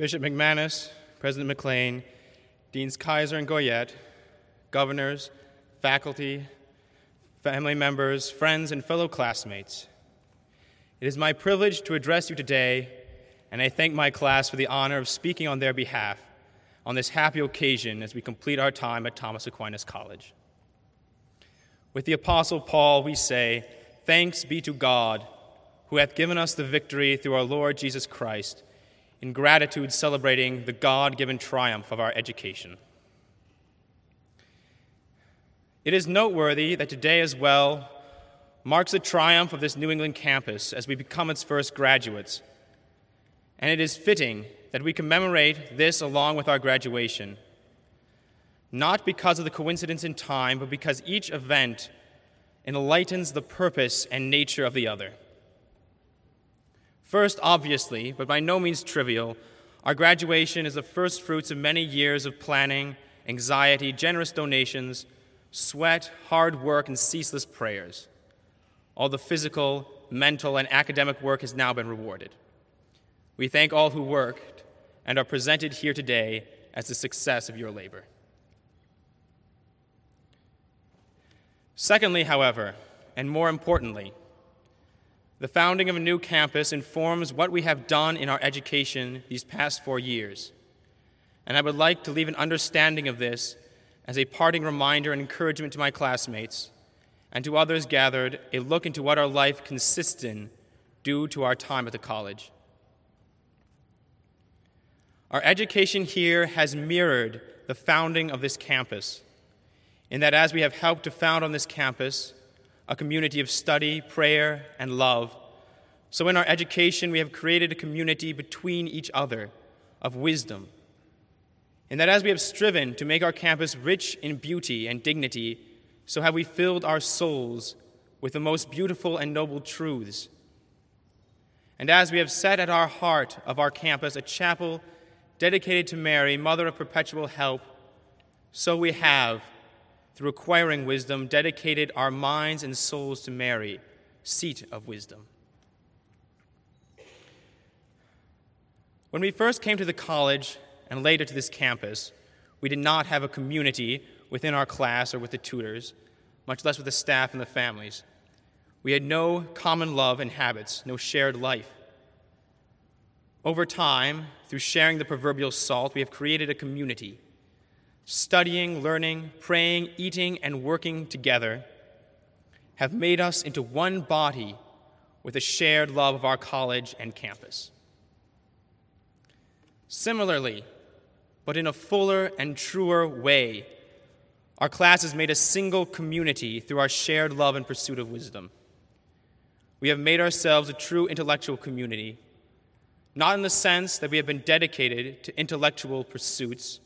Bishop McManus, President McLean, Deans Kaiser and Goyette, governors, faculty, family members, friends, and fellow classmates. It is my privilege to address you today, and I thank my class for the honor of speaking on their behalf on this happy occasion as we complete our time at Thomas Aquinas College. With the Apostle Paul, we say, Thanks be to God, who hath given us the victory through our Lord Jesus Christ, in gratitude celebrating the God given triumph of our education. It is noteworthy that today as well marks the triumph of this New England campus as we become its first graduates. And it is fitting that we commemorate this along with our graduation, not because of the coincidence in time, but because each event enlightens the purpose and nature of the other. First, obviously, but by no means trivial, our graduation is the first fruits of many years of planning, anxiety, generous donations, sweat, hard work, and ceaseless prayers. All the physical, mental, and academic work has now been rewarded. We thank all who worked and are presented here today as the success of your labor. Secondly, however, and more importantly, the founding of a new campus informs what we have done in our education these past four years. And I would like to leave an understanding of this as a parting reminder and encouragement to my classmates and to others gathered, a look into what our life consists in due to our time at the college. Our education here has mirrored the founding of this campus, in that as we have helped to found on this campus a community of study, prayer, and love, so in our education we have created a community between each other of wisdom. And that as we have striven to make our campus rich in beauty and dignity, so have we filled our souls with the most beautiful and noble truths. And as we have set at our heart of our campus a chapel dedicated to Mary, Mother of Perpetual Help, so we have, through acquiring wisdom, dedicated our minds and souls to Mary, seat of wisdom. When we first came to the college and later to this campus, we did not have a community within our class or with the tutors, much less with the staff and the families. We had no common love and habits, no shared life. Over time, through sharing the proverbial salt, we have created a community. Studying, learning, praying, eating, and working together have made us into one body with a shared love of our college and campus. Similarly, but in a fuller and truer way, our class has made a single community through our shared love and pursuit of wisdom. We have made ourselves a true intellectual community not in the sense that we have been dedicated to intellectual pursuits,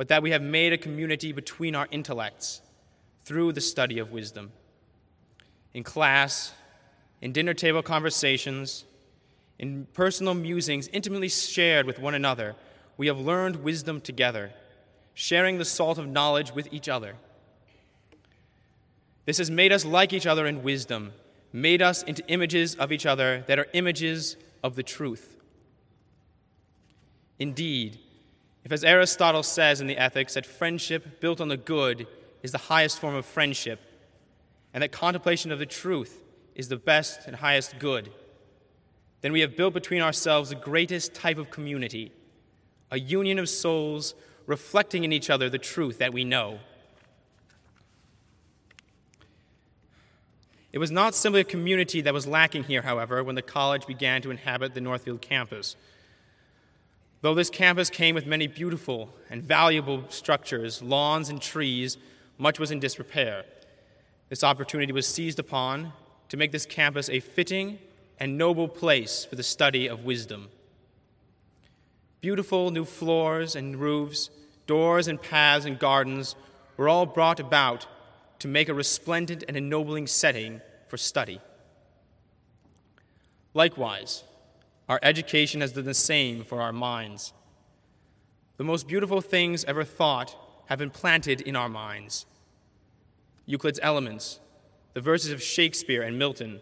but that we have made a community between our intellects through the study of wisdom. In class, in dinner table conversations, in personal musings intimately shared with one another, we have learned wisdom together, sharing the salt of knowledge with each other. This has made us like each other in wisdom, made us into images of each other that are images of the truth. Indeed, if, as Aristotle says in the Ethics, that friendship built on the good is the highest form of friendship, and that contemplation of the truth is the best and highest good, then we have built between ourselves the greatest type of community, a union of souls reflecting in each other the truth that we know. It was not simply a community that was lacking here, however, when the college began to inhabit the Northfield campus. Though this campus came with many beautiful and valuable structures, lawns, and trees, much was in disrepair. This opportunity was seized upon to make this campus a fitting and noble place for the study of wisdom. Beautiful new floors and roofs, doors and paths and gardens were all brought about to make a resplendent and ennobling setting for study. Likewise, our education has done the same for our minds. The most beautiful things ever thought have been planted in our minds. Euclid's Elements, the verses of Shakespeare and Milton,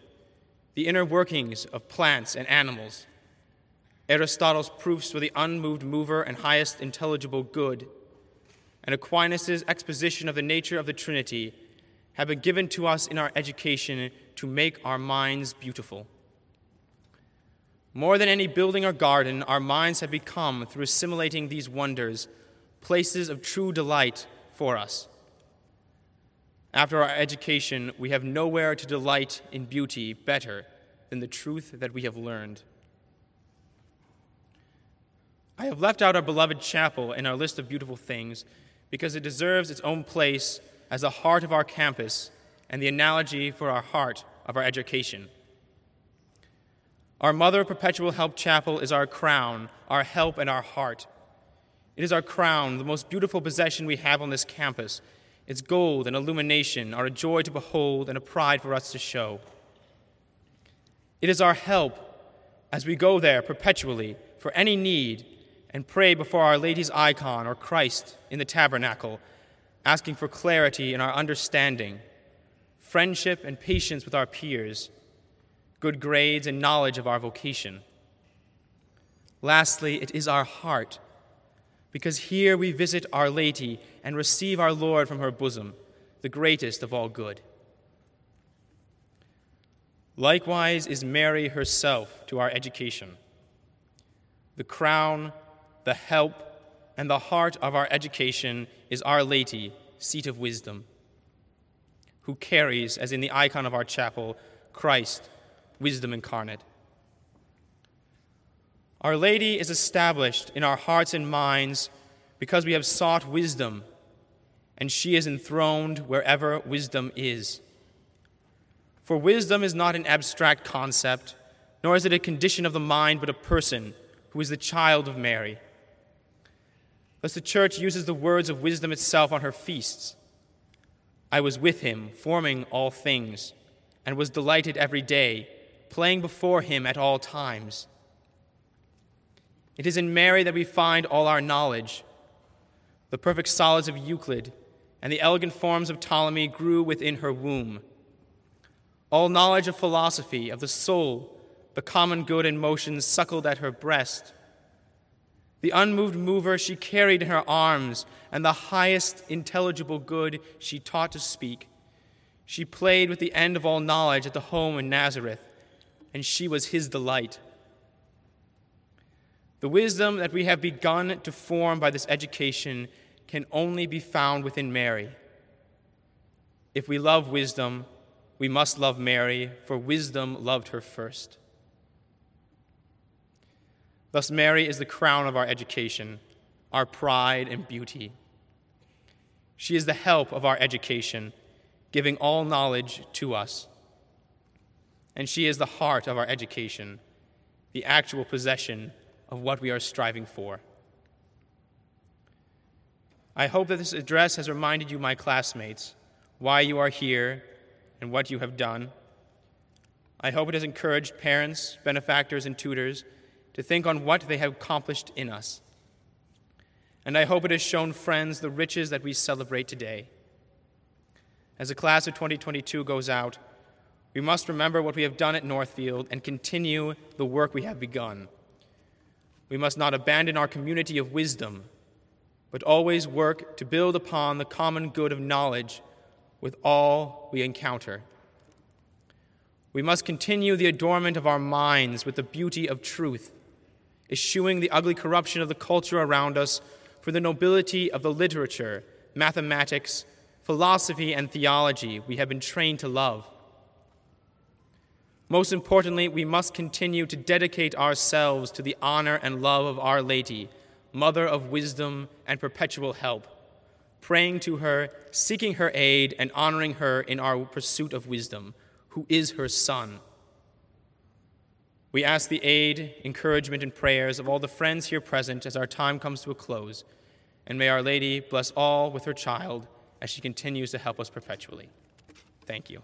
the inner workings of plants and animals, Aristotle's proofs for the unmoved mover and highest intelligible good, and Aquinas' exposition of the nature of the Trinity have been given to us in our education to make our minds beautiful. More than any building or garden, our minds have become, through assimilating these wonders, places of true delight for us. After our education, we have nowhere to delight in beauty better than the truth that we have learned. I have left out our beloved chapel in our list of beautiful things because it deserves its own place as the heart of our campus and the analogy for our heart of our education. Our Mother of Perpetual Help Chapel is our crown, our help, and our heart. It is our crown, the most beautiful possession we have on this campus. Its gold and illumination are a joy to behold and a pride for us to show. It is our help as we go there perpetually for any need and pray before Our Lady's icon or Christ in the tabernacle, asking for clarity in our understanding, friendship and patience with our peers, good grades and knowledge of our vocation. Lastly, it is our heart, because here we visit Our Lady and receive our Lord from her bosom, the greatest of all good. Likewise is Mary herself to our education. The crown, the help, and the heart of our education is Our Lady, seat of wisdom, who carries, as in the icon of our chapel, Christ, wisdom incarnate. Our Lady is established in our hearts and minds because we have sought wisdom, and she is enthroned wherever wisdom is. For wisdom is not an abstract concept, nor is it a condition of the mind, but a person who is the child of Mary. Thus, the church uses the words of wisdom itself on her feasts. I was with him, forming all things, and was delighted every day, playing before him at all times. It is in Mary that we find all our knowledge. The perfect solids of Euclid and the elegant forms of Ptolemy grew within her womb. All knowledge of philosophy, of the soul, the common good and motions suckled at her breast. The unmoved mover she carried in her arms, and the highest intelligible good she taught to speak. She played with the end of all knowledge at the home in Nazareth, and she was his delight. The wisdom that we have begun to form by this education can only be found within Mary. If we love wisdom, we must love Mary, for wisdom loved her first. Thus, Mary is the crown of our education, our pride and beauty. She is the help of our education, giving all knowledge to us. And she is the heart of our education, the actual possession of what we are striving for. I hope that this address has reminded you, my classmates, why you are here and what you have done. I hope it has encouraged parents, benefactors, and tutors to think on what they have accomplished in us. And I hope it has shown friends the riches that we celebrate today. As the class of 2022 goes out, we must remember what we have done at Northfield and continue the work we have begun. We must not abandon our community of wisdom, but always work to build upon the common good of knowledge with all we encounter. We must continue the adornment of our minds with the beauty of truth eschewing the ugly corruption of the culture around us for the nobility of the literature, mathematics, philosophy, and theology we have been trained to love. Most importantly, we must continue to dedicate ourselves to the honor and love of Our Lady, Mother of wisdom and perpetual help, praying to her, seeking her aid, and honoring her in our pursuit of wisdom, who is her Son. We ask the aid, encouragement, and prayers of all the friends here present as our time comes to a close, and may Our Lady bless all with her child as she continues to help us perpetually. Thank you.